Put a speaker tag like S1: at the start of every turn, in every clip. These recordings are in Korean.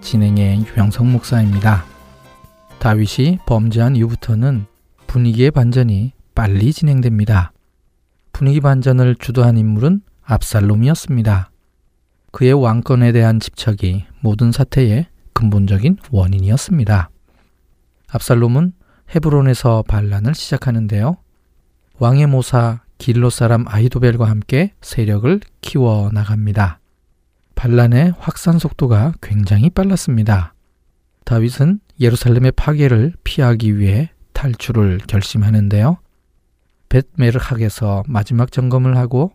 S1: 진행의 유병성 목사입니다. 다윗이 범죄한 이후부터는 분위기의 반전이 빨리 진행됩니다. 분위기 반전을 주도한 인물은 압살롬이었습니다. 그의 왕권에 대한 집착이 모든 사태의 근본적인 원인이었습니다. 압살롬은 헤브론에서 반란을 시작하는데요. 왕의 모사 길로 사람 아히도벨과 함께 세력을 키워 나갑니다. 반란의 확산 속도가 굉장히 빨랐습니다. 다윗은 예루살렘의 파괴를 피하기 위해 탈출을 결심하는데요. 벳메르학에서 마지막 점검을 하고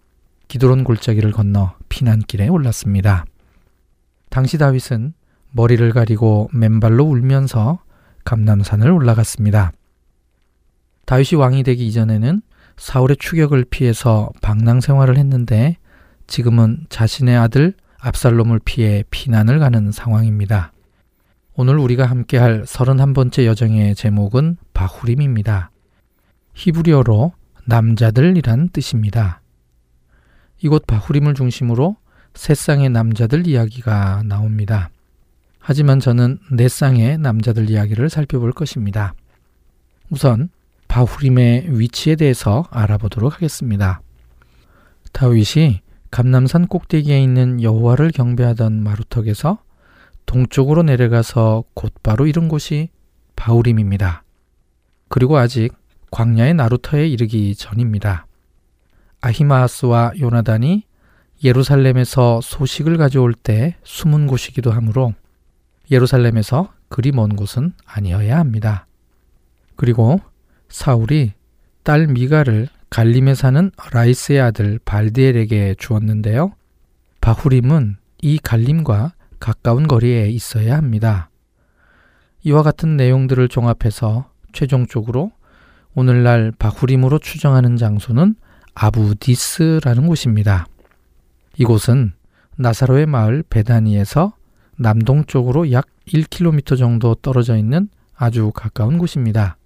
S1: 기드론 골짜기를 건너 피난길에 올랐습니다. 당시 다윗은 머리를 가리고 맨발로 울면서 감남산을 올라갔습니다. 다윗이 왕이 되기 이전에는 사울의 추격을 피해서 방랑 생활을 했는데 지금은 자신의 아들 압살롬을 피해 피난을 가는 상황입니다. 오늘 우리가 함께 할 31번째 여정의 제목은 바후림입니다. 히브리어로 남자들이란 뜻입니다. 이곳 바후림을 중심으로 세 쌍의 남자들 이야기가 나옵니다. 하지만 저는 네 쌍의 남자들 이야기를 살펴볼 것입니다. 우선 바후림의 위치에 대해서 알아보도록 하겠습니다. 다윗이 감남산 꼭대기에 있는 여호와를 경배하던 마루턱에서 동쪽으로 내려가서 곧바로 이른 곳이 바후림입니다. 그리고 아직 광야의 나루터에 이르기 전입니다. 아히마하스와 요나단이 예루살렘에서 소식을 가져올 때 숨은 곳이기도 하므로 예루살렘에서 그리 먼 곳은 아니어야 합니다. 그리고 사울이 딸 미가를 갈림에 사는 라이스의 아들 발디엘에게 주었는데요. 바후림은 이 갈림과 가까운 거리에 있어야 합니다. 이와 같은 내용들을 종합해서 최종적으로 오늘날 바후림으로 추정하는 장소는 아부디스라는 곳입니다. 이곳은 나사로의 마을 베다니에서 남동쪽으로 약 1km 정도 떨어져 있는 아주 가까운 곳입니다.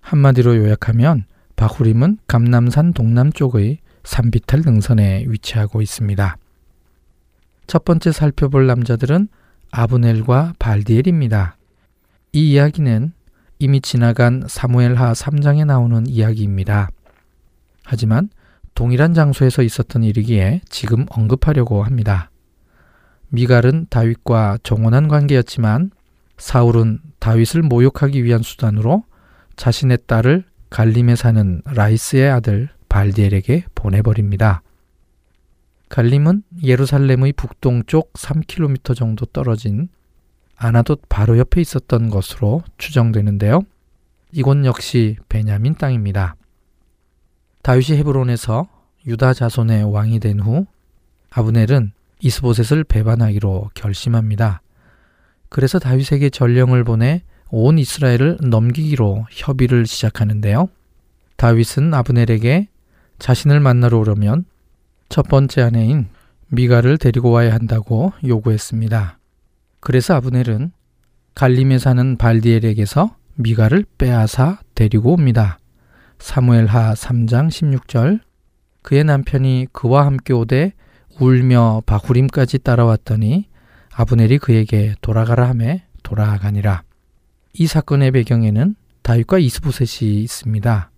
S1: 한마디로 요약하면 바후림은 감남산 동남쪽의 산비탈 능선에 위치하고 있습니다. 첫 번째 살펴볼 남자들은 아브넬과 발디엘입니다. 이 이야기는 이미 지나간 사무엘하 3장에 나오는 이야기입니다. 하지만 동일한 장소에서 있었던 일이기에 지금 언급하려고 합니다. 미갈은 다윗과 정원한 관계였지만 사울은 다윗을 모욕하기 위한 수단으로 자신의 딸을 갈림에 사는 라이스의 아들 발디엘에게 보내버립니다. 갈림은 예루살렘의 북동쪽 3km 정도 떨어진 아나돗 바로 옆에 있었던 것으로 추정되는데요. 이곳 역시 베냐민 땅입니다. 다윗이 헤브론에서 유다 자손의 왕이 된 후 아브넬은 이스보셋을 배반하기로 결심합니다. 그래서 다윗에게 전령을 보내 온 이스라엘을 넘기기로 협의를 시작하는데요. 다윗은 아브넬에게 자신을 만나러 오려면 첫 번째 아내인 미가를 데리고 와야 한다고 요구했습니다. 그래서 아브넬은 갈림에 사는 발디엘에게서 미가를 빼앗아 데리고 옵니다. 사무엘하 3장 16절 그의 남편이 그와 함께 오되 울며 바후림까지 따라왔더니 아브넬이 그에게 돌아가라 하매 돌아가니라. 이 사건의 배경에는 다윗과 이스보셋이 있습니다.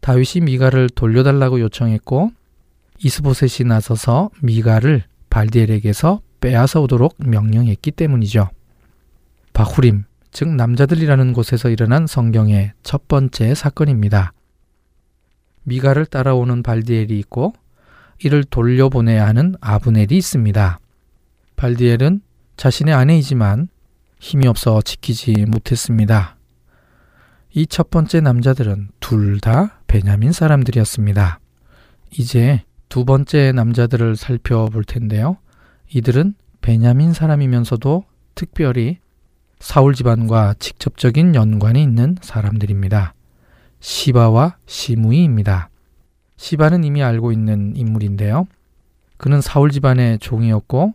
S1: 다윗이 미가를 돌려달라고 요청했고 이스보셋이 나서서 미가를 발디엘에게서 빼앗아 오도록 명령했기 때문이죠. 바후림, 즉 남자들이라는 곳에서 일어난 성경의 첫 번째 사건입니다. 미가를 따라오는 발디엘이 있고 이를 돌려보내야 하는 아브넬이 있습니다. 발디엘은 자신의 아내이지만 힘이 없어 지키지 못했습니다. 이 첫 번째 남자들은 둘 다 베냐민 사람들이었습니다. 이제 두 번째 남자들을 살펴볼 텐데요. 이들은 베냐민 사람이면서도 특별히 사울 집안과 직접적인 연관이 있는 사람들입니다. 시바와 시무이입니다. 시바는 이미 알고 있는 인물인데요. 그는 사울 집안의 종이었고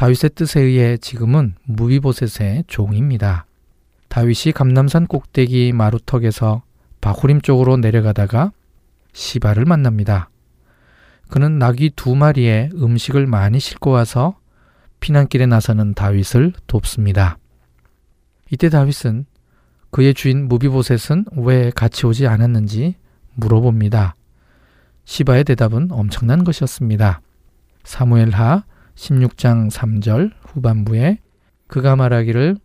S1: 다윗의 뜻에 의해 지금은 무비보셋의 종입니다. 다윗이 감남산 꼭대기 마루턱에서 바후림 쪽으로 내려가다가 시바를 만납니다. 그는 낙이 두 마리에 음식을 많이 싣고 와서 피난길에 나서는 다윗을 돕습니다. 이때 다윗은 그의 주인 무비보셋은 왜 같이 오지 않았는지 물어봅니다. 시바의 대답은 엄청난 것이었습니다. 사무엘하 16장 3절 후반부에 그가 말하기를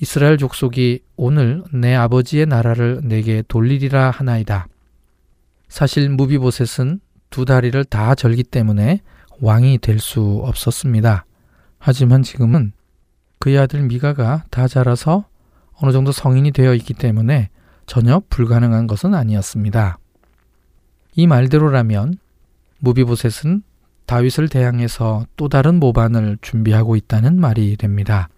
S1: 이스라엘 족속이 오늘 내 아버지의 나라를 내게 돌리리라 하나이다. 사실 무비보셋은 두 다리를 다 절기 때문에 왕이 될 수 없었습니다. 하지만 지금은 그의 아들 미가가 다 자라서 어느 정도 성인이 되어 있기 때문에 전혀 불가능한 것은 아니었습니다. 이 말대로라면 무비보셋은 다윗을 대항해서 또 다른 모반을 준비하고 있다는 말이 됩니다.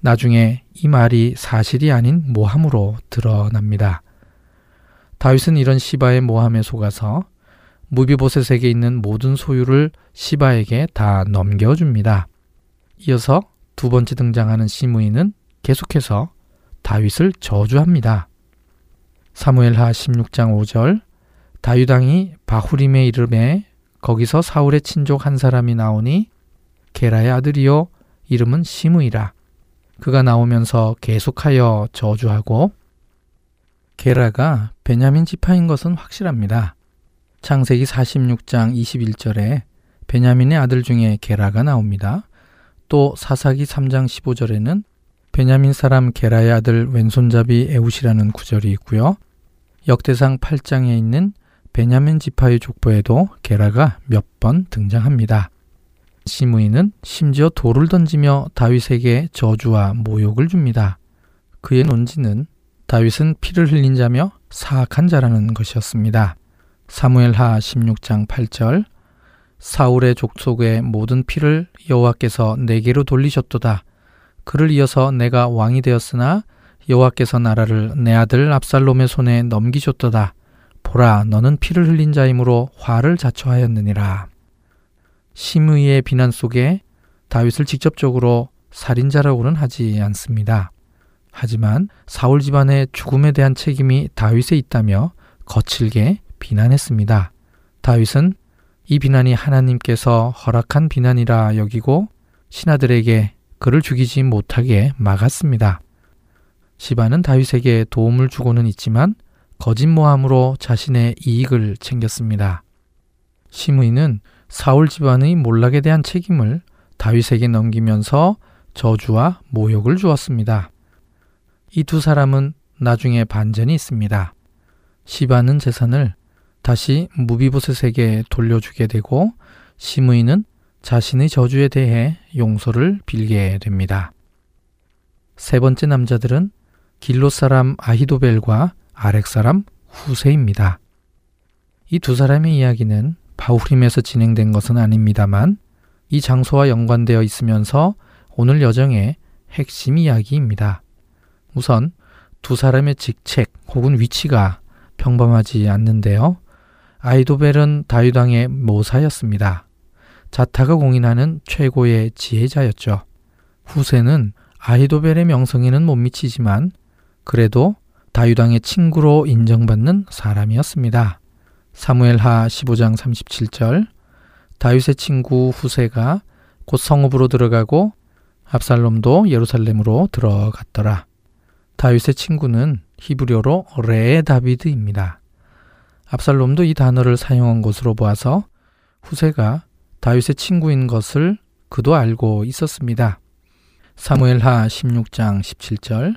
S1: 나중에 이 말이 사실이 아닌 모함으로 드러납니다. 다윗은 이런 시바의 모함에 속아서 무비보셋에게 있는 모든 소유를 시바에게 다 넘겨줍니다. 이어서 두 번째 등장하는 시므이는 계속해서 다윗을 저주합니다. 사무엘하 16장 5절 다윗왕이 바후림의 이름에 거기서 사울의 친족 한 사람이 나오니 게라의 아들이요 이름은 시므이라. 그가 나오면서 계속하여 저주하고 게라가 베냐민 지파인 것은 확실합니다. 창세기 46장 21절에 베냐민의 아들 중에 게라가 나옵니다. 또 사사기 3장 15절에는 베냐민 사람 게라의 아들 왼손잡이 에웃이라는 구절이 있고요. 역대상 8장에 있는 베냐민 지파의 족보에도 게라가 몇 번 등장합니다. 시므이는 심지어 돌을 던지며 다윗에게 저주와 모욕을 줍니다. 그의 논지는 다윗은 피를 흘린 자며 사악한 자라는 것이었습니다. 사무엘하 16장 8절 사울의 족속의 모든 피를 여호와께서 내게로 돌리셨도다. 그를 이어서 내가 왕이 되었으나 여호와께서 나라를 내 아들 압살롬의 손에 넘기셨도다. 보라 너는 피를 흘린 자이므로 화를 자초하였느니라. 심의의 비난 속에 다윗을 직접적으로 살인자라고는 하지 않습니다. 하지만 사울 집안의 죽음에 대한 책임이 다윗에 있다며 거칠게 비난했습니다. 다윗은 이 비난이 하나님께서 허락한 비난이라 여기고 신하들에게 그를 죽이지 못하게 막았습니다. 시바는 다윗에게 도움을 주고는 있지만 거짓 모함으로 자신의 이익을 챙겼습니다. 시므이는 사울 집안의 몰락에 대한 책임을 다윗에게 넘기면서 저주와 모욕을 주었습니다. 이 두 사람은 나중에 반전이 있습니다. 시바는 재산을 다시 무비보셋에게 돌려주게 되고 시므이는 자신의 저주에 대해 용서를 빌게 됩니다. 세 번째 남자들은 길로 사람 아히도벨과 아렉 사람 후세입니다. 이 두 사람의 이야기는 바후림에서 진행된 것은 아닙니다만 이 장소와 연관되어 있으면서 오늘 여정의 핵심 이야기입니다. 우선 두 사람의 직책 혹은 위치가 평범하지 않는데요. 아이도벨은 다윗왕의 모사였습니다. 자타가 공인하는 최고의 지혜자였죠. 후세는 아이도벨의 명성에는 못 미치지만 그래도 다윗왕의 친구로 인정받는 사람이었습니다. 사무엘하 15장 37절 다윗의 친구 후세가 곧 성읍으로 들어가고 압살롬도 예루살렘으로 들어갔더라. 다윗의 친구는 히브리어로 레 다비드입니다. 압살롬도 이 단어를 사용한 것으로 보아서 후세가 다윗의 친구인 것을 그도 알고 있었습니다. 사무엘하 16장 17절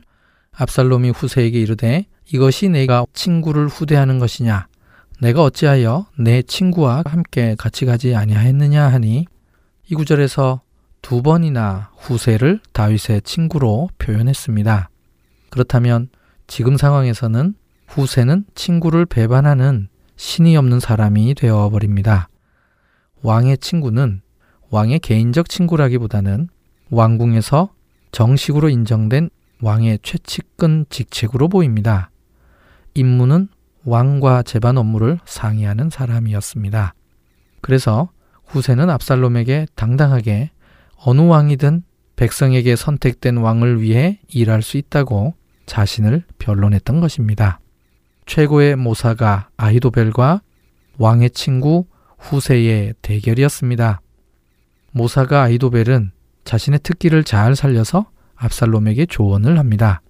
S1: 압살롬이 후세에게 이르되 이것이 내가 친구를 후대하는 것이냐 내가 어찌하여 내 친구와 함께 같이 가지 아니하였느냐 하니 이 구절에서 두 번이나 후세를 다윗의 친구로 표현했습니다. 그렇다면 지금 상황에서는 후세는 친구를 배반하는 신이 없는 사람이 되어 버립니다. 왕의 친구는 왕의 개인적 친구라기보다는 왕궁에서 정식으로 인정된 왕의 최측근 직책으로 보입니다. 임무는 왕과 재반 업무를 상의하는 사람이었습니다. 그래서 후세는 압살롬에게 당당하게 어느 왕이든 백성에게 선택된 왕을 위해 일할 수 있다고 자신을 변론했던 것입니다. 최고의 모사가 아히도벨과 왕의 친구 후세의 대결이었습니다. 모사가 아히도벨은 자신의 특기를 잘 살려서 압살롬에게 조언을 합니다.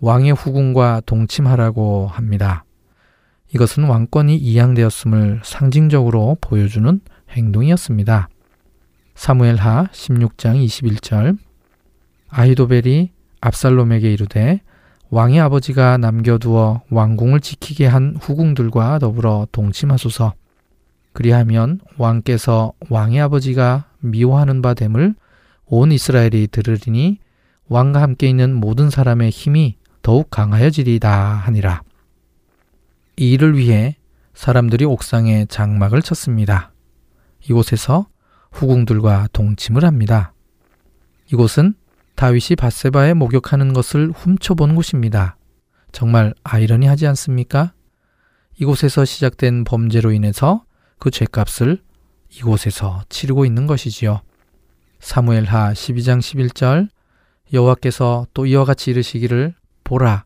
S1: 왕의 후궁과 동침하라고 합니다. 이것은 왕권이 이양되었음을 상징적으로 보여주는 행동이었습니다. 사무엘하 16장 21절 아히도벨이 압살롬에게 이르되 왕의 아버지가 남겨두어 왕궁을 지키게 한 후궁들과 더불어 동침하소서. 그리하면 왕께서 왕의 아버지가 미워하는 바 됨을 온 이스라엘이 들으리니 왕과 함께 있는 모든 사람의 힘이 더욱 강하여지리다 하니라. 이 일을 위해 사람들이 옥상에 장막을 쳤습니다. 이곳에서 후궁들과 동침을 합니다. 이곳은 다윗이 바세바에 목욕하는 것을 훔쳐본 곳입니다. 정말 아이러니하지 않습니까? 이곳에서 시작된 범죄로 인해서 그 죄값을 이곳에서 치르고 있는 것이지요. 사무엘하 12장 11절 여호와께서 또 이와 같이 이르시기를 보라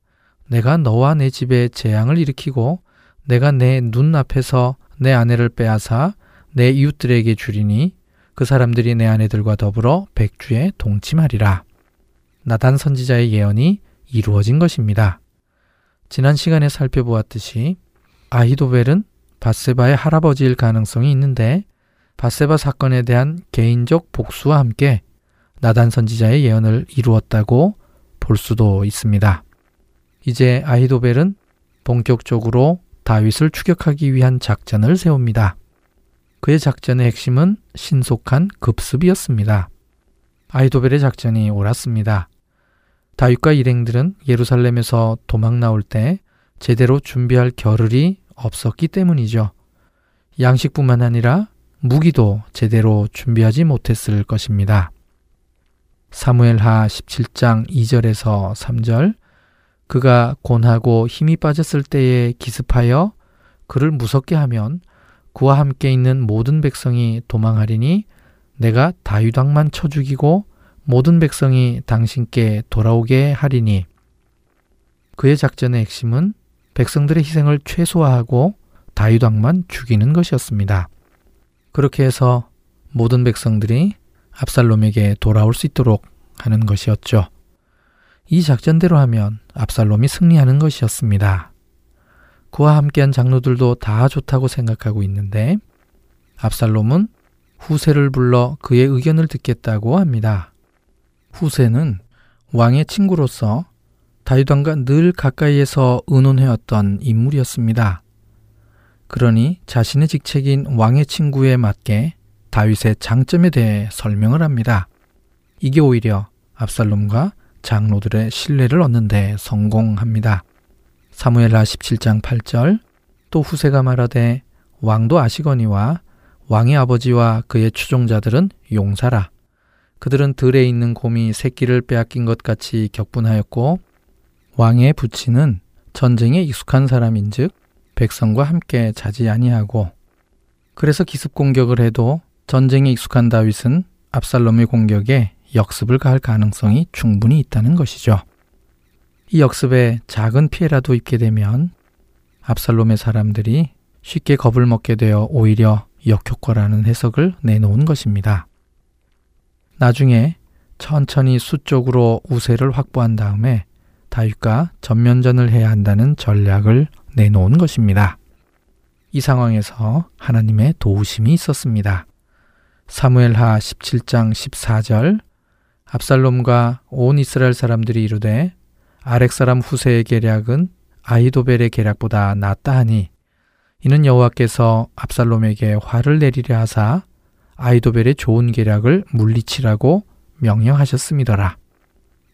S1: 내가 너와 내 집에 재앙을 일으키고 내가 내 눈앞에서 내 아내를 빼앗아 내 이웃들에게 주리니 그 사람들이 내 아내들과 더불어 백주에 동침하리라. 나단 선지자의 예언이 이루어진 것입니다. 지난 시간에 살펴보았듯이 아히도벨은 바세바의 할아버지일 가능성이 있는데 바세바 사건에 대한 개인적 복수와 함께 나단 선지자의 예언을 이루었다고 볼 수도 있습니다. 이제 아히도벨은 본격적으로 다윗을 추격하기 위한 작전을 세웁니다. 그의 작전의 핵심은 신속한 급습이었습니다. 아히도벨의 작전이 옳았습니다. 다윗과 일행들은 예루살렘에서 도망 나올 때 제대로 준비할 겨를이 없었기 때문이죠. 양식뿐만 아니라 무기도 제대로 준비하지 못했을 것입니다. 사무엘하 17장 2절에서 3절 그가 곤하고 힘이 빠졌을 때에 기습하여 그를 무섭게 하면 그와 함께 있는 모든 백성이 도망하리니 내가 다윗 왕만 쳐 죽이고 모든 백성이 당신께 돌아오게 하리니 그의 작전의 핵심은 백성들의 희생을 최소화하고 다윗 왕만 죽이는 것이었습니다. 그렇게 해서 모든 백성들이 압살롬에게 돌아올 수 있도록 하는 것이었죠. 이 작전대로 하면 압살롬이 승리하는 것이었습니다. 그와 함께한 장로들도 다 좋다고 생각하고 있는데 압살롬은 후세를 불러 그의 의견을 듣겠다고 합니다. 후세는 왕의 친구로서 다윗왕과 늘 가까이에서 의논해왔던 인물이었습니다. 그러니 자신의 직책인 왕의 친구에 맞게 다윗의 장점에 대해 설명을 합니다. 이게 오히려 압살롬과 장로들의 신뢰를 얻는 데 성공합니다. 사무엘하 17장 8절 또 후세가 말하되 왕도 아시거니와 왕의 아버지와 그의 추종자들은 용사라. 그들은 들에 있는 곰이 새끼를 빼앗긴 것 같이 격분하였고 왕의 부친은 전쟁에 익숙한 사람인즉 백성과 함께 자지 아니하고 그래서 기습 공격을 해도 전쟁에 익숙한 다윗은 압살롬의 공격에 역습을 가할 가능성이 충분히 있다는 것이죠. 이 역습에 작은 피해라도 입게 되면 압살롬의 사람들이 쉽게 겁을 먹게 되어 오히려 역효과라는 해석을 내놓은 것입니다. 나중에 천천히 수적으로 우세를 확보한 다음에 다윗과 전면전을 해야 한다는 전략을 내놓은 것입니다. 이 상황에서 하나님의 도우심이 있었습니다. 사무엘하 17장 14절 압살롬과 온 이스라엘 사람들이 이르되 아렉 사람 후세의 계략은 아이도벨의 계략보다 낫다 하니 이는 여호와께서 압살롬에게 화를 내리려 하사 아이도벨의 좋은 계략을 물리치라고 명령하셨음이더라.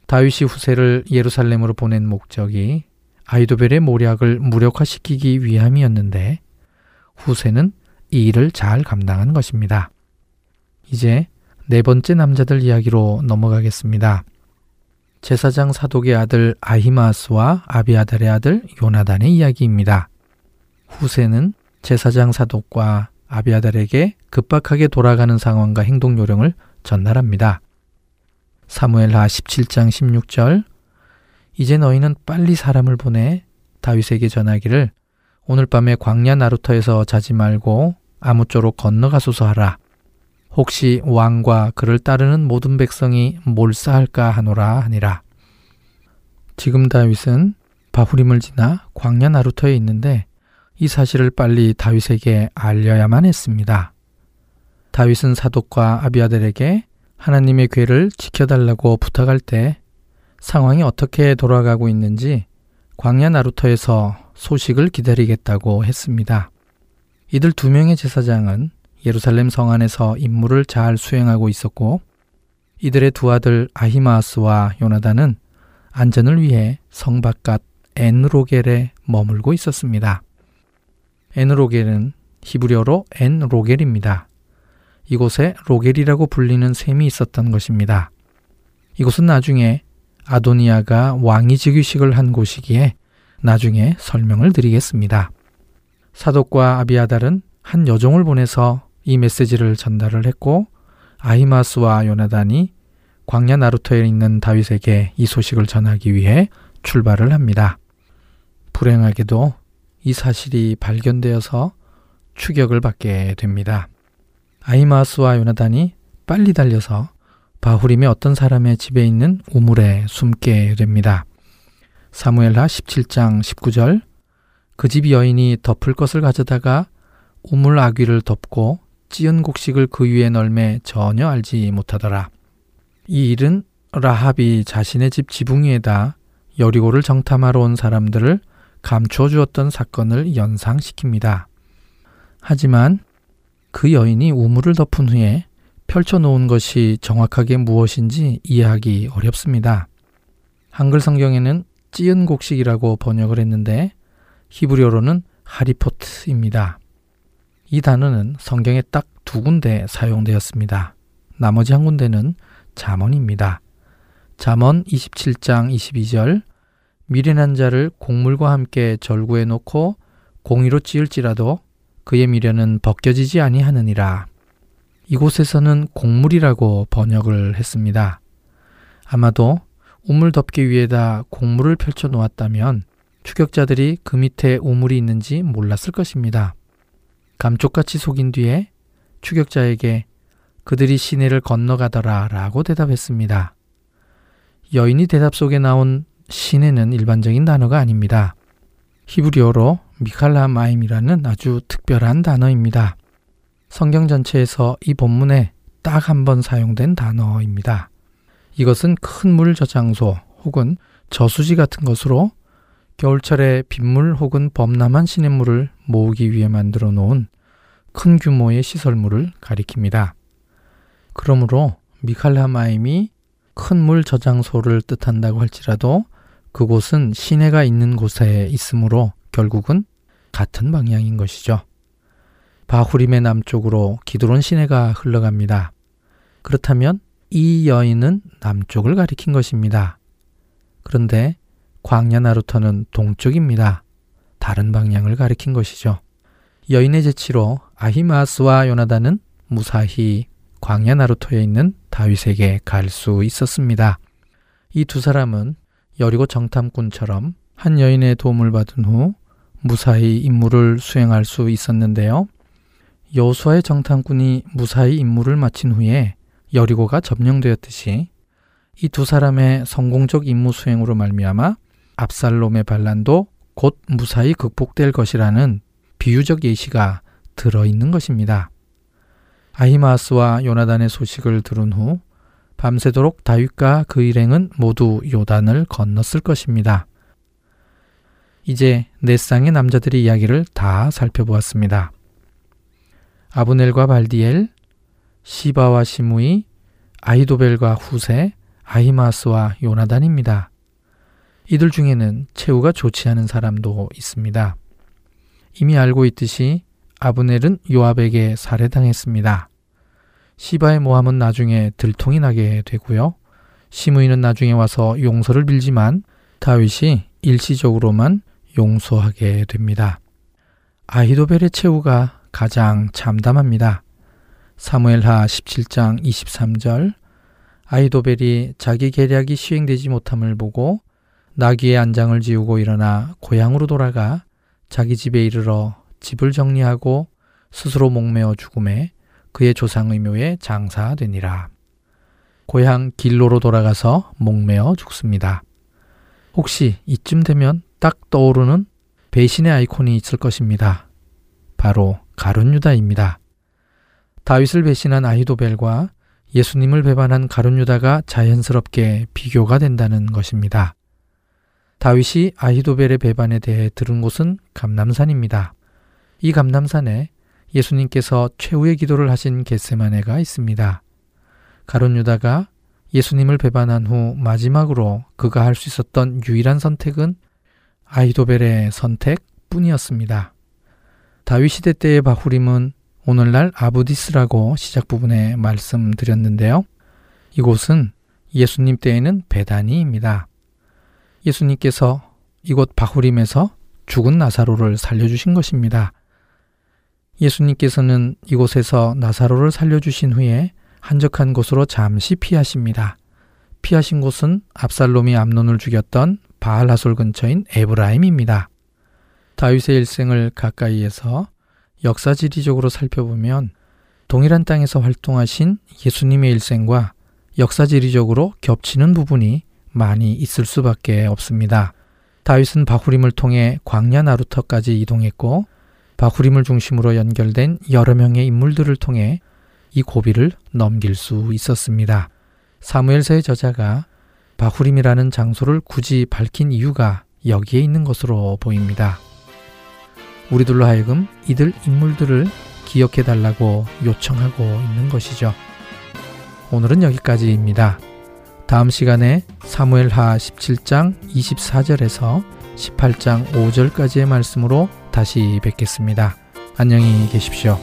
S1: 다윗이 후세를 예루살렘으로 보낸 목적이 아이도벨의 모략을 무력화시키기 위함이었는데 후세는 이 일을 잘 감당한 것입니다. 이제 네 번째 남자들 이야기로 넘어가겠습니다. 제사장 사독의 아들 아히마스와 아비아달의 아들 요나단의 이야기입니다. 후세는 제사장 사독과 아비아달에게 급박하게 돌아가는 상황과 행동 요령을 전달합니다. 사무엘하 17장 16절 이제 너희는 빨리 사람을 보내 다윗에게 전하기를 오늘 밤에 광야 나루터에서 자지 말고 아무쪼록 건너가소서 하라. 혹시 왕과 그를 따르는 모든 백성이 몰사할까 하노라 하니라. 지금 다윗은 바후림을 지나 광야 나루터에 있는데 이 사실을 빨리 다윗에게 알려야만 했습니다. 다윗은 사독과 아비아들에게 하나님의 괴를 지켜달라고 부탁할 때 상황이 어떻게 돌아가고 있는지 광야 나루터에서 소식을 기다리겠다고 했습니다. 이들 두 명의 제사장은 예루살렘 성 안에서 임무를 잘 수행하고 있었고 이들의 두 아들 아히마스와 요나단은 안전을 위해 성 바깥 엔로겔에 머물고 있었습니다. 엔로겔은 히브리어로 엔로겔입니다. 이곳에 로겔이라고 불리는 셈이 있었던 것입니다. 이곳은 나중에 아도니아가 왕위 즉위식을 한 곳이기에 나중에 설명을 드리겠습니다. 사독과 아비아달은 한 여종을 보내서 이 메시지를 전달을 했고 아히마스와 요나단이 광야 나루터에 있는 다윗에게 이 소식을 전하기 위해 출발을 합니다. 불행하게도 이 사실이 발견되어서 추격을 받게 됩니다. 아히마스와 요나단이 빨리 달려서 바후림의 어떤 사람의 집에 있는 우물에 숨게 됩니다. 사무엘하 17장 19절 그 집 여인이 덮을 것을 가져다가 우물 아귀를 덮고 찌은 곡식을 그 위에 널매 전혀 알지 못하더라. 이 일은 라합이 자신의 집 지붕 위에다 여리고를 정탐하러 온 사람들을 감추어 주었던 사건을 연상시킵니다. 하지만 그 여인이 우물을 덮은 후에 펼쳐 놓은 것이 정확하게 무엇인지 이해하기 어렵습니다. 한글 성경에는 찌은 곡식이라고 번역을 했는데 히브리어로는 하리포트입니다. 이 단어는 성경에 딱 두 군데 사용되었습니다. 나머지 한 군데는 잠언입니다. 잠언 27장 22절 미련한 자를 곡물과 함께 절구해 놓고 공의로 찌을지라도 그의 미련은 벗겨지지 아니하느니라. 이곳에서는 곡물이라고 번역을 했습니다. 아마도 우물 덮기 위에다 곡물을 펼쳐 놓았다면 추격자들이 그 밑에 우물이 있는지 몰랐을 것입니다. 감쪽같이 속인 뒤에 추격자에게 그들이 시내를 건너가더라 라고 대답했습니다. 여인이 대답 속에 나온 시내는 일반적인 단어가 아닙니다. 히브리어로 미칼라 마임이라는 아주 특별한 단어입니다. 성경 전체에서 이 본문에 딱 한 번 사용된 단어입니다. 이것은 큰 물 저장소 혹은 저수지 같은 것으로 겨울철에 빗물 혹은 범람한 시냇물을 모으기 위해 만들어 놓은 큰 규모의 시설물을 가리킵니다. 그러므로 미칼라마임이 큰 물 저장소를 뜻한다고 할지라도 그곳은 시내가 있는 곳에 있으므로 결국은 같은 방향인 것이죠. 바후림의 남쪽으로 기드론 시내가 흘러갑니다. 그렇다면 이 여인은 남쪽을 가리킨 것입니다. 그런데 광야 나루터는 동쪽입니다. 다른 방향을 가리킨 것이죠. 여인의 재치로 아히마스와 요나단은 무사히 광야 나루터에 있는 다윗에게 갈 수 있었습니다. 이 두 사람은 여리고 정탐꾼처럼 한 여인의 도움을 받은 후 무사히 임무를 수행할 수 있었는데요. 여수아의 정탐꾼이 무사히 임무를 마친 후에 여리고가 점령되었듯이 이 두 사람의 성공적 임무 수행으로 말미암아 압살롬의 반란도 곧 무사히 극복될 것이라는 비유적 예시가 들어 있는 것입니다. 아히마스와 요나단의 소식을 들은 후 밤새도록 다윗과 그 일행은 모두 요단을 건넜을 것입니다. 이제 네 쌍의 남자들의 이야기를 다 살펴보았습니다. 아브넬과 발디엘, 시바와 시무이, 아이도벨과 후세, 아히마스와 요나단입니다. 이들 중에는 최후가 좋지 않은 사람도 있습니다. 이미 알고 있듯이 아브넬은 요압에게 살해당했습니다. 시바의 모함은 나중에 들통이 나게 되고요. 시므이는 나중에 와서 용서를 빌지만 다윗이 일시적으로만 용서하게 됩니다. 아히도벨의 최후가 가장 참담합니다. 사무엘하 17장 23절 아히도벨이 자기 계략이 시행되지 못함을 보고 나귀의 안장을 지우고 일어나 고향으로 돌아가 자기 집에 이르러 집을 정리하고 스스로 목매어 죽음에 그의 조상의 묘에 장사되니라. 고향 길로로 돌아가서 목매어 죽습니다. 혹시 이쯤 되면 딱 떠오르는 배신의 아이콘이 있을 것입니다. 바로 가룟 유다입니다. 다윗을 배신한 아히도벨과 예수님을 배반한 가룟 유다가 자연스럽게 비교가 된다는 것입니다. 다윗이 아히도벨의 배반에 대해 들은 곳은 감남산입니다. 이 감남산에 예수님께서 최후의 기도를 하신 겟세마네가 있습니다. 가론 유다가 예수님을 배반한 후 마지막으로 그가 할 수 있었던 유일한 선택은 아이도벨의 선택뿐이었습니다. 다윗 시대 때의 바후림은 오늘날 아부디스라고 시작 부분에 말씀드렸는데요. 이곳은 예수님 때에는 베다니입니다. 예수님께서 이곳 바후림에서 죽은 나사로를 살려주신 것입니다. 예수님께서는 이곳에서 나사로를 살려주신 후에 한적한 곳으로 잠시 피하십니다. 피하신 곳은 압살롬이 암논을 죽였던 바알하솔 근처인 에브라임입니다. 다윗의 일생을 가까이에서 역사 지리적으로 살펴보면 동일한 땅에서 활동하신 예수님의 일생과 역사 지리적으로 겹치는 부분이 많이 있을 수밖에 없습니다. 다윗은 바후림을 통해 광야 나루터까지 이동했고 바후림을 중심으로 연결된 여러 명의 인물들을 통해 이 고비를 넘길 수 있었습니다. 사무엘서의 저자가 바후림이라는 장소를 굳이 밝힌 이유가 여기에 있는 것으로 보입니다. 우리들로 하여금 이들 인물들을 기억해 달라고 요청하고 있는 것이죠. 오늘은 여기까지입니다. 다음 시간에 사무엘 하 17장 24절에서 18장 5절까지의 말씀으로 다시 뵙겠습니다. 안녕히 계십시오.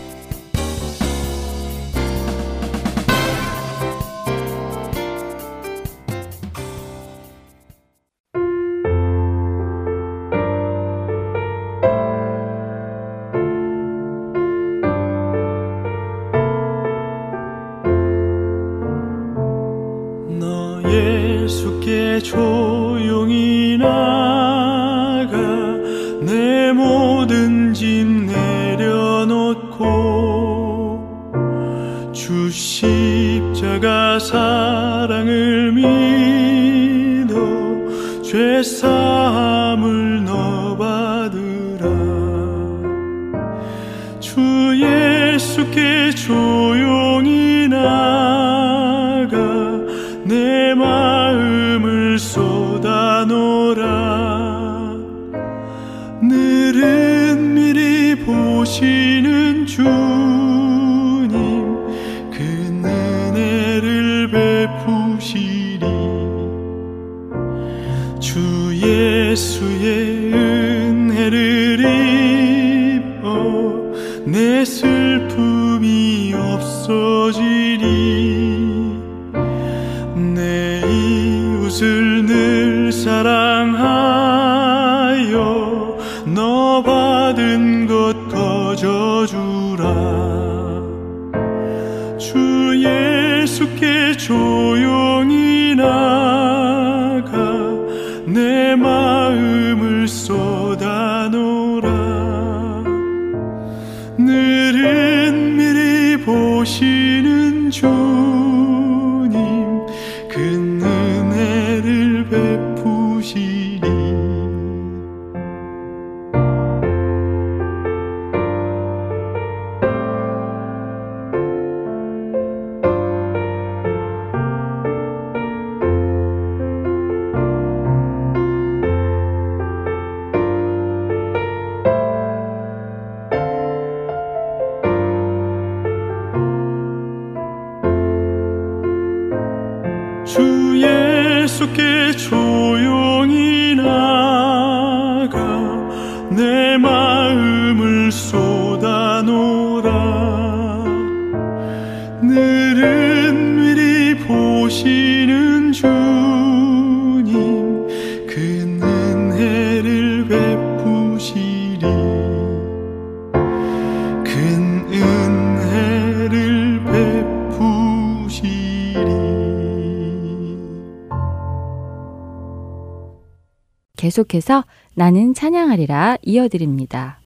S2: 계속해서 나는 찬양하리라 이어드립니다.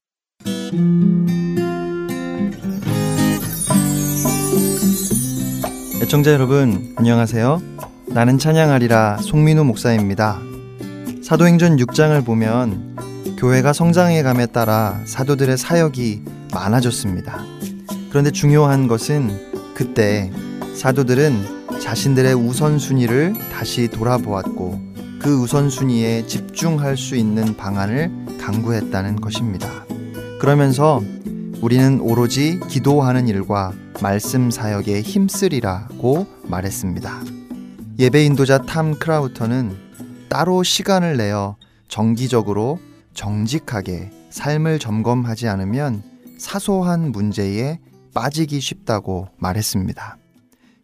S3: 애청자 여러분, 안녕하세요. 나는 찬양하리라 송민우 목사입니다. 사도행전 6장을 보면 교회가 성장해 감에 따라 사도들의 사역이 많아졌습니다. 그런데 중요한 것은 그때 사도들은 자신들의 우선순위를 다시 돌아보았고 그 우선순위에 집중할 수 있는 방안을 강구했다는 것입니다. 그러면서 우리는 오로지 기도하는 일과 말씀 사역에 힘쓰리라고 말했습니다. 예배 인도자 탐 크라우터는 따로 시간을 내어 정기적으로 정직하게 삶을 점검하지 않으면 사소한 문제에 빠지기 쉽다고 말했습니다.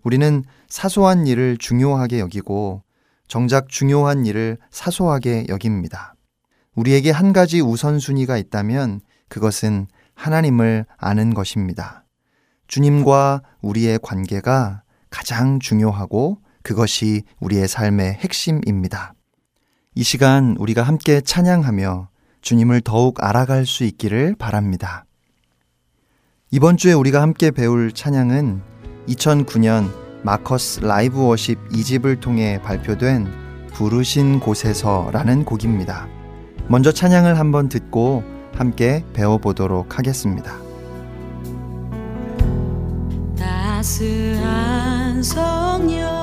S3: 우리는 사소한 일을 중요하게 여기고 정작 중요한 일을 사소하게 여깁니다. 우리에게 한 가지 우선순위가 있다면 그것은 하나님을 아는 것입니다. 주님과 우리의 관계가 가장 중요하고 그것이 우리의 삶의 핵심입니다. 이 시간 우리가 함께 찬양하며 주님을 더욱 알아갈 수 있기를 바랍니다. 이번 주에 우리가 함께 배울 찬양은 2009년 마커스 라이브 워십 2집을 통해 발표된 부르신 곳에서라는 곡입니다. 먼저 찬양을 한번 듣고 함께 배워보도록 하겠습니다.
S4: 따스한 성령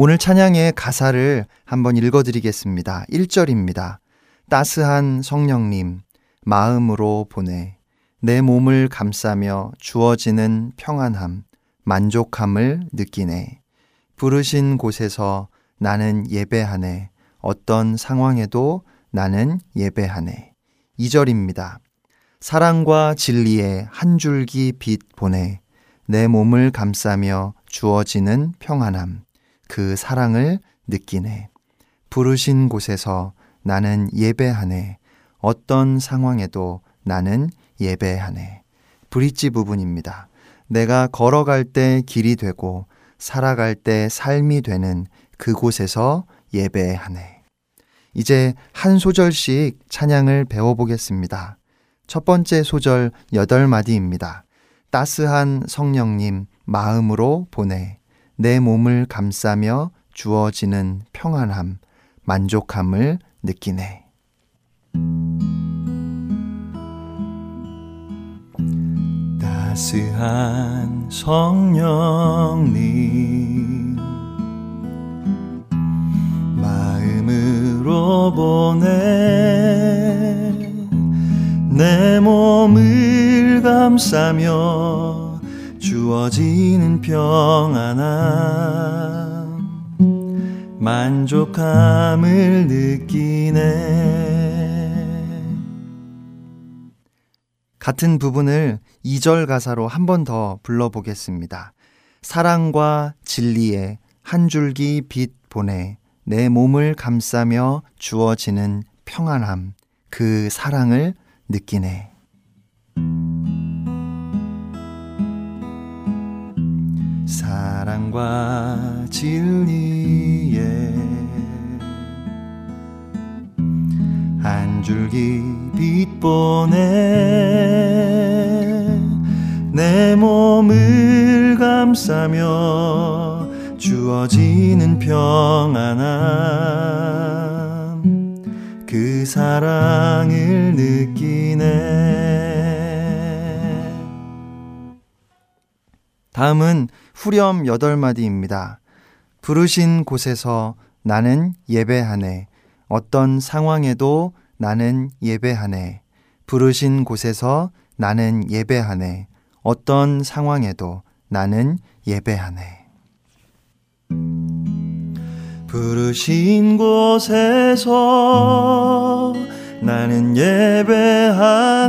S3: 오늘 찬양의 가사를 한번 읽어드리겠습니다. 1절입니다. 따스한 성령님, 마음으로 보내. 내 몸을 감싸며 주어지는 평안함, 만족함을 느끼네. 부르신 곳에서 나는 예배하네. 어떤 상황에도 나는 예배하네. 2절입니다. 사랑과 진리의 한 줄기 빛 보내. 내 몸을 감싸며 주어지는 평안함. 그 사랑을 느끼네. 부르신 곳에서 나는 예배하네. 어떤 상황에도 나는 예배하네. 브릿지 부분입니다. 내가 걸어갈 때 길이 되고 살아갈 때 삶이 되는 그곳에서 예배하네. 이제 한 소절씩 찬양을 배워보겠습니다. 첫 번째 소절 여덟 마디입니다. 따스한 성령님 마음으로 보내. 내 몸을 감싸며 주어지는 평안함, 만족함을 느끼네.
S5: 따스한 성령님 마음으로 보내 내 몸을 감싸며 주어지는 평안함 만족함을 느끼네
S3: 같은 부분을 2절 가사로 한 번 더 불러보겠습니다. 사랑과 진리의 한 줄기 빛 보내 내 몸을 감싸며 주어지는 평안함, 그 사랑을 느끼네.
S5: 사랑과 진리에 한 줄기 빛 보내 내 몸을 감싸며 주어지는 평안함 그 사랑을 느끼네.
S3: 다음은 후렴 여덟 마디입니다. 부르신 곳에서 나는 예배하네. 어떤 상황에도 나는 예배하네. 부르신 곳에서 나는 예배하네. 어떤 상황에도 나는 예배하네.
S5: 부르신 곳에서 나는 예배하네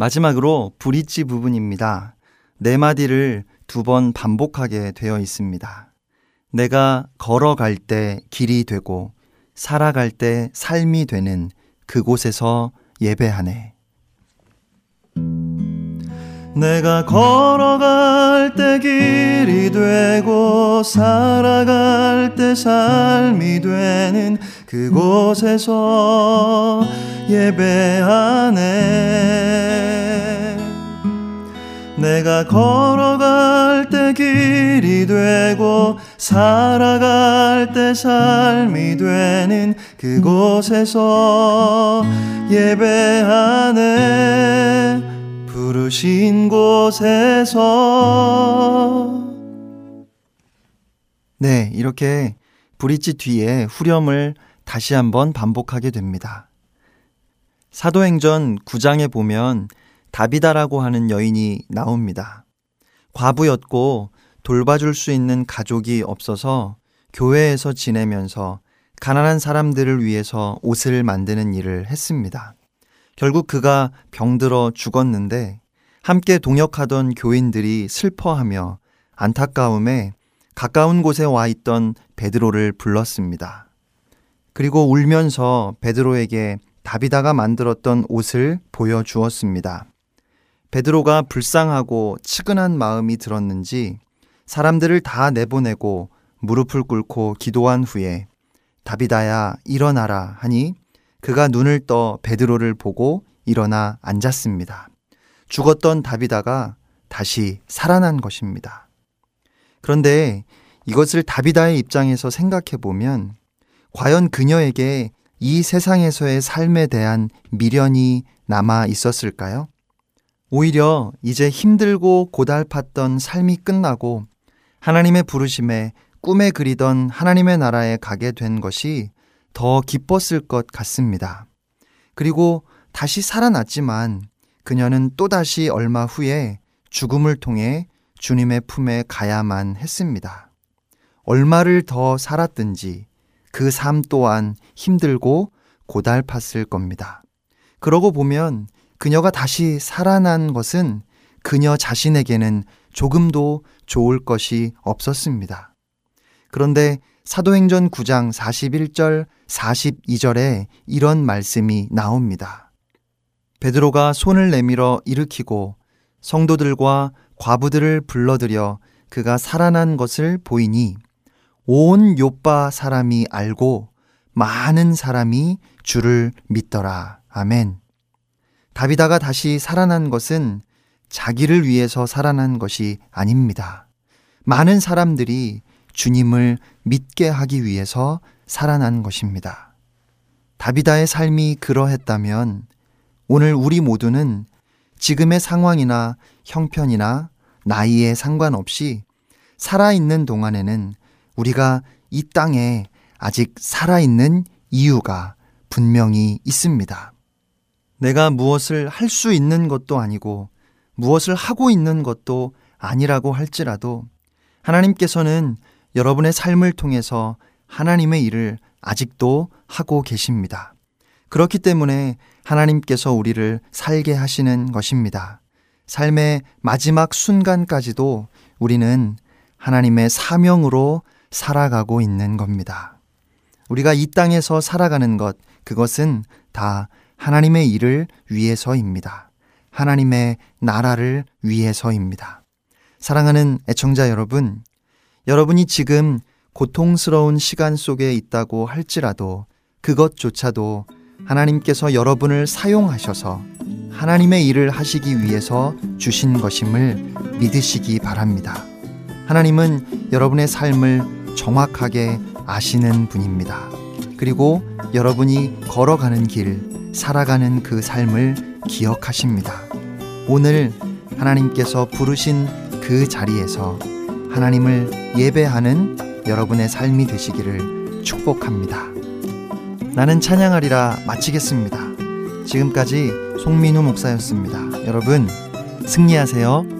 S3: 마지막으로 브릿지 부분입니다. 네 마디를 두 번 반복하게 되어 있습니다. 내가 걸어갈 때 길이 되고 살아갈 때 삶이 되는 그곳에서 예배하네.
S5: 내가 걸어갈 때 길이 되고 살아갈 때 삶이 되는 그곳에서 예배하네. 내가 걸어갈 때 길이 되고 살아갈 때 삶이 되는 그곳에서 예배하네 부르신 곳에서
S3: 네, 이렇게 브릿지 뒤에 후렴을 다시 한번 반복하게 됩니다. 사도행전 9장에 보면 다비다라고 하는 여인이 나옵니다. 과부였고 돌봐줄 수 있는 가족이 없어서 교회에서 지내면서 가난한 사람들을 위해서 옷을 만드는 일을 했습니다. 결국 그가 병들어 죽었는데 함께 동역하던 교인들이 슬퍼하며 안타까움에 가까운 곳에 와 있던 베드로를 불렀습니다. 그리고 울면서 베드로에게 다비다가 만들었던 옷을 보여주었습니다. 베드로가 불쌍하고 치근한 마음이 들었는지 사람들을 다 내보내고 무릎을 꿇고 기도한 후에 다비다야 일어나라 하니 그가 눈을 떠 베드로를 보고 일어나 앉았습니다. 죽었던 다비다가 다시 살아난 것입니다. 그런데 이것을 다비다의 입장에서 생각해 보면 과연 그녀에게 이 세상에서의 삶에 대한 미련이 남아 있었을까요? 오히려 이제 힘들고 고달팠던 삶이 끝나고 하나님의 부르심에 꿈에 그리던 하나님의 나라에 가게 된 것이 더 기뻤을 것 같습니다. 그리고 다시 살아났지만 그녀는 또다시 얼마 후에 죽음을 통해 주님의 품에 가야만 했습니다. 얼마를 더 살았든지 그 삶 또한 힘들고 고달팠을 겁니다. 그러고 보면 그녀가 다시 살아난 것은 그녀 자신에게는 조금도 좋을 것이 없었습니다. 그런데 사도행전 9장 41절 42절에 이런 말씀이 나옵니다. 베드로가 손을 내밀어 일으키고 성도들과 과부들을 불러들여 그가 살아난 것을 보이니 온 요빠 사람이 알고 많은 사람이 주를 믿더라. 아멘. 다비다가 다시 살아난 것은 자기를 위해서 살아난 것이 아닙니다. 많은 사람들이 주님을 믿게 하기 위해서 살아난 것입니다. 다비다의 삶이 그러했다면 오늘 우리 모두는 지금의 상황이나 형편이나 나이에 상관없이 살아있는 동안에는 우리가 이 땅에 아직 살아있는 이유가 분명히 있습니다. 내가 무엇을 할 수 있는 것도 아니고 무엇을 하고 있는 것도 아니라고 할지라도 하나님께서는 여러분의 삶을 통해서 하나님의 일을 아직도 하고 계십니다. 그렇기 때문에 하나님께서 우리를 살게 하시는 것입니다. 삶의 마지막 순간까지도 우리는 하나님의 사명으로 살아가고 있는 겁니다. 우리가 이 땅에서 살아가는 것, 그것은 다 하나님의 일을 위해서입니다. 하나님의 나라를 위해서입니다. 사랑하는 애청자 여러분, 여러분이 지금 고통스러운 시간 속에 있다고 할지라도 그것조차도 하나님께서 여러분을 사용하셔서 하나님의 일을 하시기 위해서 주신 것임을 믿으시기 바랍니다. 하나님은 여러분의 삶을 정확하게 아시는 분입니다. 그리고 여러분이 걸어가는 길, 살아가는 그 삶을 기억하십니다. 오늘 하나님께서 부르신 그 자리에서 하나님을 예배하는 여러분의 삶이 되시기를 축복합니다. 나는 찬양하리라 마치겠습니다. 지금까지 송민우 목사였습니다. 여러분, 승리하세요.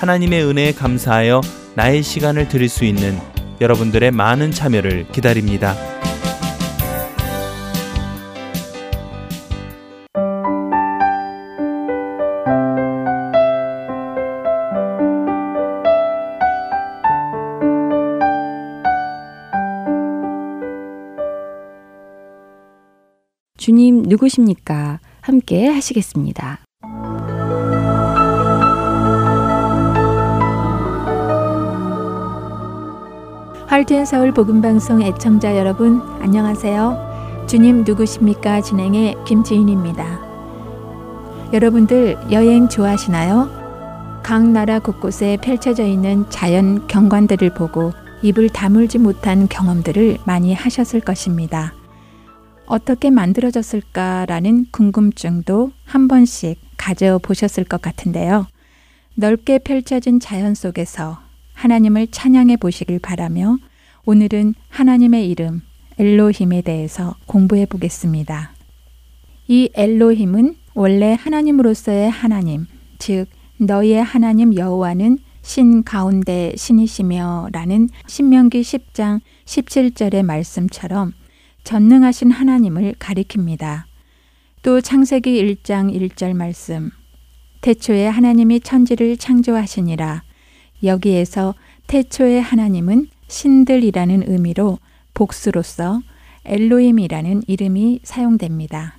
S6: 하나님의 은혜에 감사하여 나의 시간을 드릴 수 있는 여러분들의 많은 참여를 기다립니다.
S2: 주님 누구십니까? 함께 하시겠습니다.
S7: 할텐 서울 복음 방송 애청자 여러분 안녕하세요. 주님 누구십니까? 진행의 김지인입니다. 여러분들 여행 좋아하시나요? 각 나라 곳곳에 펼쳐져 있는 자연 경관들을 보고 입을 다물지 못한 경험들을 많이 하셨을 것입니다. 어떻게 만들어졌을까라는 궁금증도 한 번씩 가져보셨을 것 같은데요. 넓게 펼쳐진 자연 속에서 하나님을 찬양해 보시길 바라며 오늘은 하나님의 이름 엘로힘에 대해서 공부해 보겠습니다. 이 엘로힘은 원래 하나님으로서의 하나님, 즉 너희의 하나님 여호와는 신 가운데 신이시며라는 신명기 10장 17절의 말씀처럼 전능하신 하나님을 가리킵니다. 또 창세기 1장 1절 말씀 태초에 하나님이 천지를 창조하시니라 여기에서 태초의 하나님은 신들이라는 의미로 복수로서 엘로힘이라는 이름이 사용됩니다.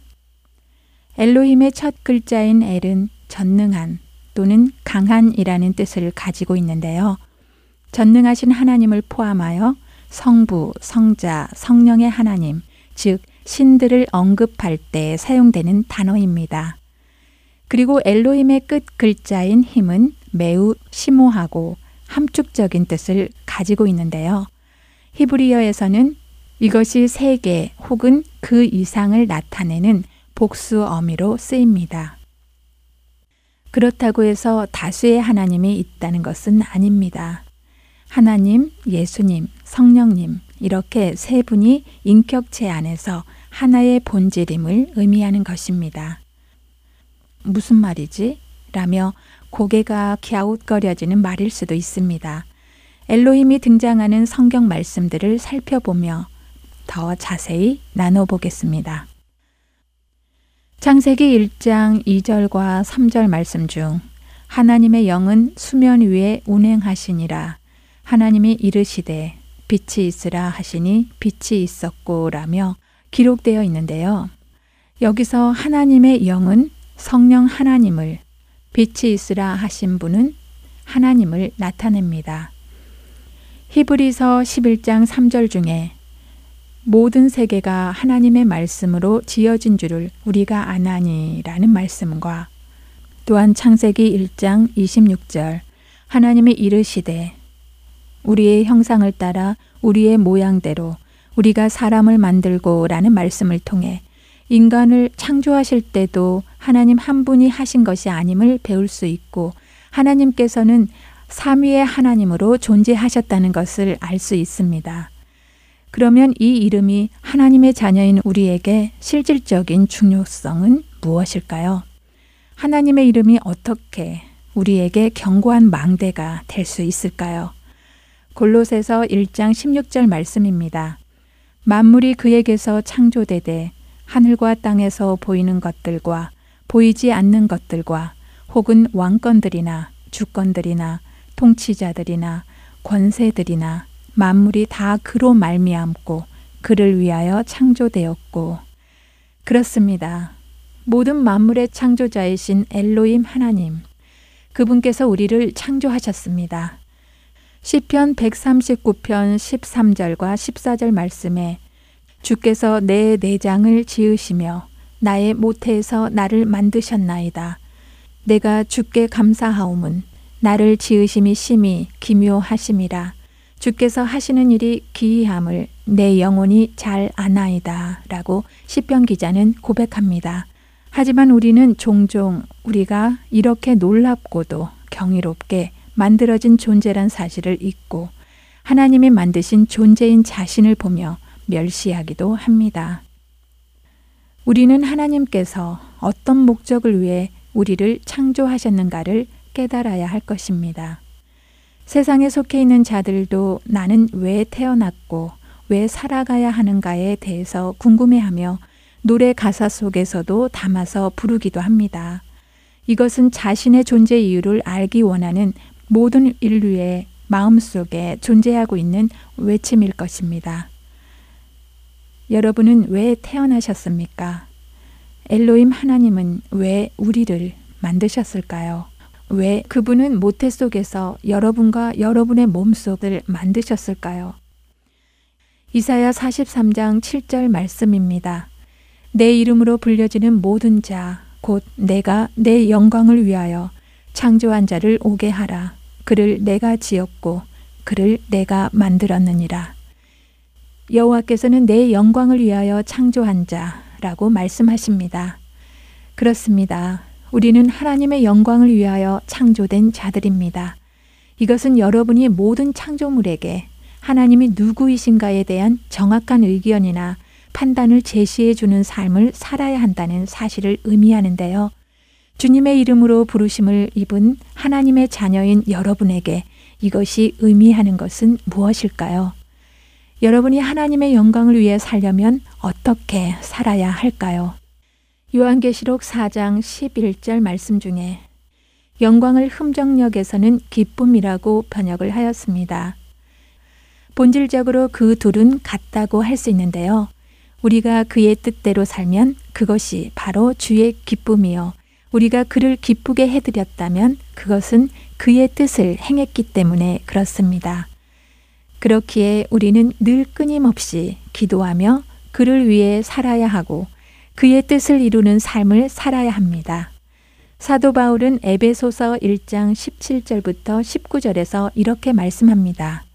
S7: 엘로힘의 첫 글자인 엘은 전능한 또는 강한이라는 뜻을 가지고 있는데요. 전능하신 하나님을 포함하여 성부, 성자, 성령의 하나님, 즉 신들을 언급할 때 사용되는 단어입니다. 그리고 엘로힘의 끝 글자인 힘은 매우 심오하고 함축적인 뜻을 가지고 있는데요. 히브리어에서는 이것이 세계 혹은 그 이상을 나타내는 복수 어미로 쓰입니다. 그렇다고 해서 다수의 하나님이 있다는 것은 아닙니다. 하나님, 예수님, 성령님, 이렇게 세 분이 인격체 안에서 하나의 본질임을 의미하는 것입니다. 무슨 말이지? 라며 고개가 갸웃거려지는 말일 수도 있습니다. 엘로힘이 등장하는 성경 말씀들을 살펴보며 더 자세히 나눠보겠습니다. 창세기 1장 2절과 3절 말씀 중 하나님의 영은 수면 위에 운행하시니라 하나님이 이르시되 빛이 있으라 하시니 빛이 있었고 라며 기록되어 있는데요. 여기서 하나님의 영은 성령 하나님을 빛이 있으라 하신 분은 하나님을 나타냅니다. 히브리서 11장 3절 중에 모든 세계가 하나님의 말씀으로 지어진 줄을 우리가 아나니라는 말씀과 또한 창세기 1장 26절 하나님이 이르시되 우리의 형상을 따라 우리의 모양대로 우리가 사람을 만들고라는 말씀을 통해 인간을 창조하실 때도 하나님 한 분이 하신 것이 아님을 배울 수 있고 하나님께서는 삼위의 하나님으로 존재하셨다는 것을 알 수 있습니다. 그러면 이 이름이 하나님의 자녀인 우리에게 실질적인 중요성은 무엇일까요? 하나님의 이름이 어떻게 우리에게 견고한 망대가 될 수 있을까요? 골로새서 1장 16절 말씀입니다. 만물이 그에게서 창조되되 하늘과 땅에서 보이는 것들과 보이지 않는 것들과 혹은 왕권들이나 주권들이나 통치자들이나 권세들이나 만물이 다 그로 말미암고 그를 위하여 창조되었고 그렇습니다. 모든 만물의 창조자이신 엘로임 하나님 그분께서 우리를 창조하셨습니다. 시편 139편 13절과 14절 말씀에 주께서 내 내장을 지으시며 나의 모태에서 나를 만드셨나이다. 내가 주께 감사하옴은 나를 지으심이 심히 기묘하심이라. 주께서 하시는 일이 기이함을 내 영혼이 잘 아나이다. 라고 시편 기자는 고백합니다. 하지만 우리는 종종 우리가 이렇게 놀랍고도 경이롭게 만들어진 존재란 사실을 잊고 하나님이 만드신 존재인 자신을 보며 멸시하기도 합니다. 우리는 하나님께서 어떤 목적을 위해 우리를 창조하셨는가를 깨달아야 할 것입니다. 세상에 속해 있는 자들도 나는 왜 태어났고 왜 살아가야 하는가에 대해서 궁금해하며 노래 가사 속에서도 담아서 부르기도 합니다. 이것은 자신의 존재 이유를 알기 원하는 모든 인류의 마음속에 존재하고 있는 외침일 것입니다. 여러분은 왜 태어나셨습니까? 엘로임 하나님은 왜 우리를 만드셨을까요? 왜 그분은 모태 속에서 여러분과 여러분의 몸속을 만드셨을까요? 이사야 43장 7절 말씀입니다. 내 이름으로 불려지는 모든 자, 곧 내가 내 영광을 위하여 창조한 자를 오게 하라. 그를 내가 지었고 그를 내가 만들었느니라. 여호와께서는 내 영광을 위하여 창조한 자라고 말씀하십니다. 그렇습니다. 우리는 하나님의 영광을 위하여 창조된 자들입니다. 이것은 여러분이 모든 창조물에게 하나님이 누구이신가에 대한 정확한 의견이나 판단을 제시해 주는 삶을 살아야 한다는 사실을 의미하는데요. 주님의 이름으로 부르심을 입은 하나님의 자녀인 여러분에게 이것이 의미하는 것은 무엇일까요? 여러분이 하나님의 영광을 위해 살려면 어떻게 살아야 할까요? 요한계시록 4장 11절 말씀 중에 영광을 흠정역에서는 기쁨이라고 번역을 하였습니다. 본질적으로 그 둘은 같다고 할 수 있는데요. 우리가 그의 뜻대로 살면 그것이 바로 주의 기쁨이요. 우리가 그를 기쁘게 해드렸다면 그것은 그의 뜻을 행했기 때문에 그렇습니다. 그렇기에 우리는 늘 끊임없이 기도하며 그를 위해 살아야 하고 그의 뜻을 이루는 삶을 살아야 합니다. 사도 바울은 에베소서 1장 17절부터 19절에서 이렇게 말씀합니다.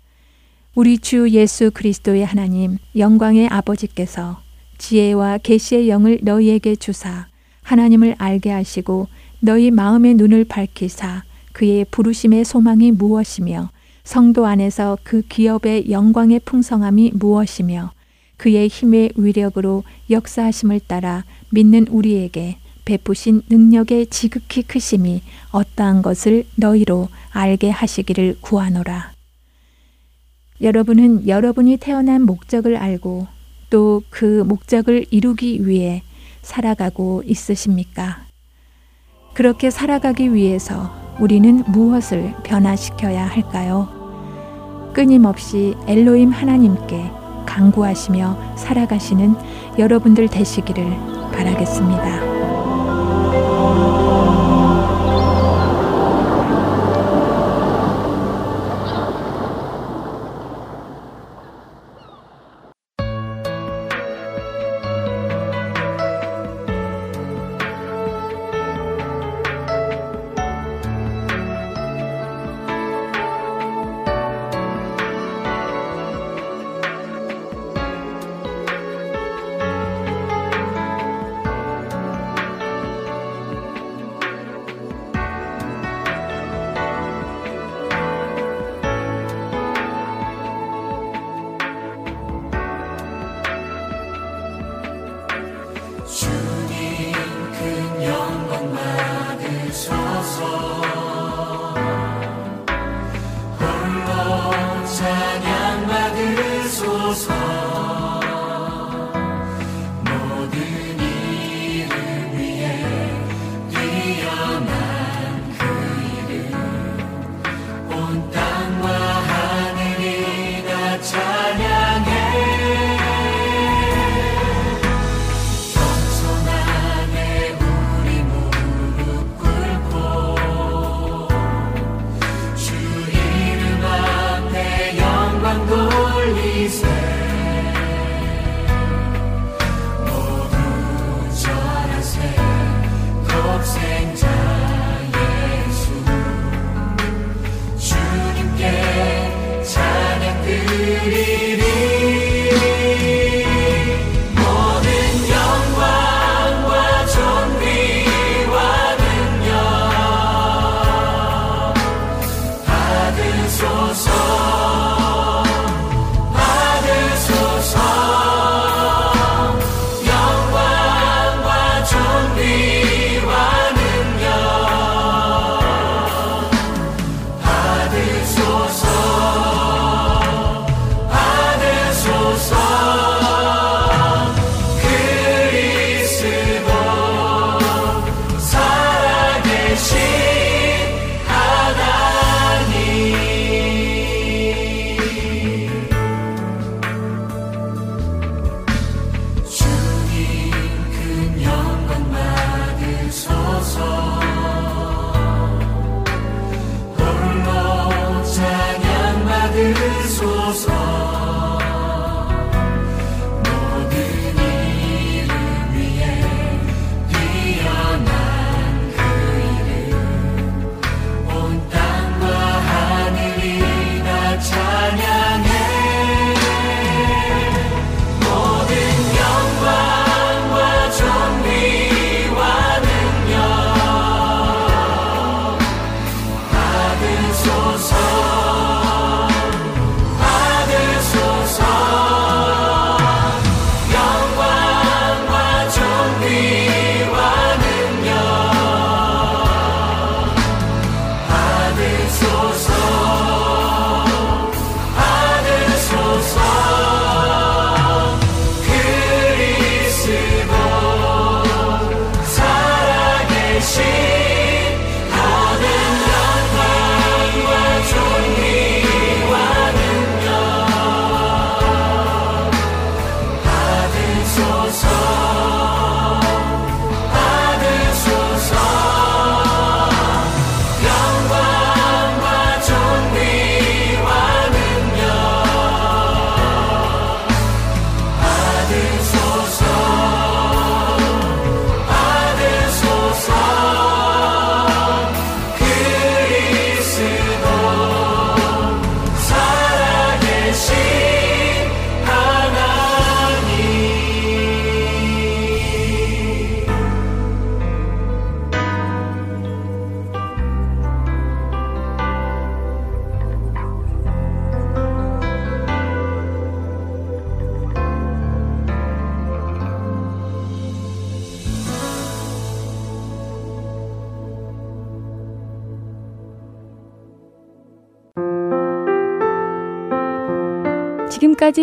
S7: 우리 주 예수 그리스도의 하나님 영광의 아버지께서 지혜와 계시의 영을 너희에게 주사 하나님을 알게 하시고 너희 마음의 눈을 밝히사 그의 부르심의 소망이 무엇이며 성도 안에서 그 기업의 영광의 풍성함이 무엇이며 그의 힘의 위력으로 역사하심을 따라 믿는 우리에게 베푸신 능력의 지극히 크심이 어떠한 것을 너희로 알게 하시기를 구하노라. 여러분은 여러분이 태어난 목적을 알고 또 그 목적을 이루기 위해 살아가고 있으십니까? 그렇게 살아가기 위해서 우리는 무엇을 변화시켜야 할까요? 끊임없이 엘로임 하나님께 강구하시며 살아가시는 여러분들 되시기를 바라겠습니다.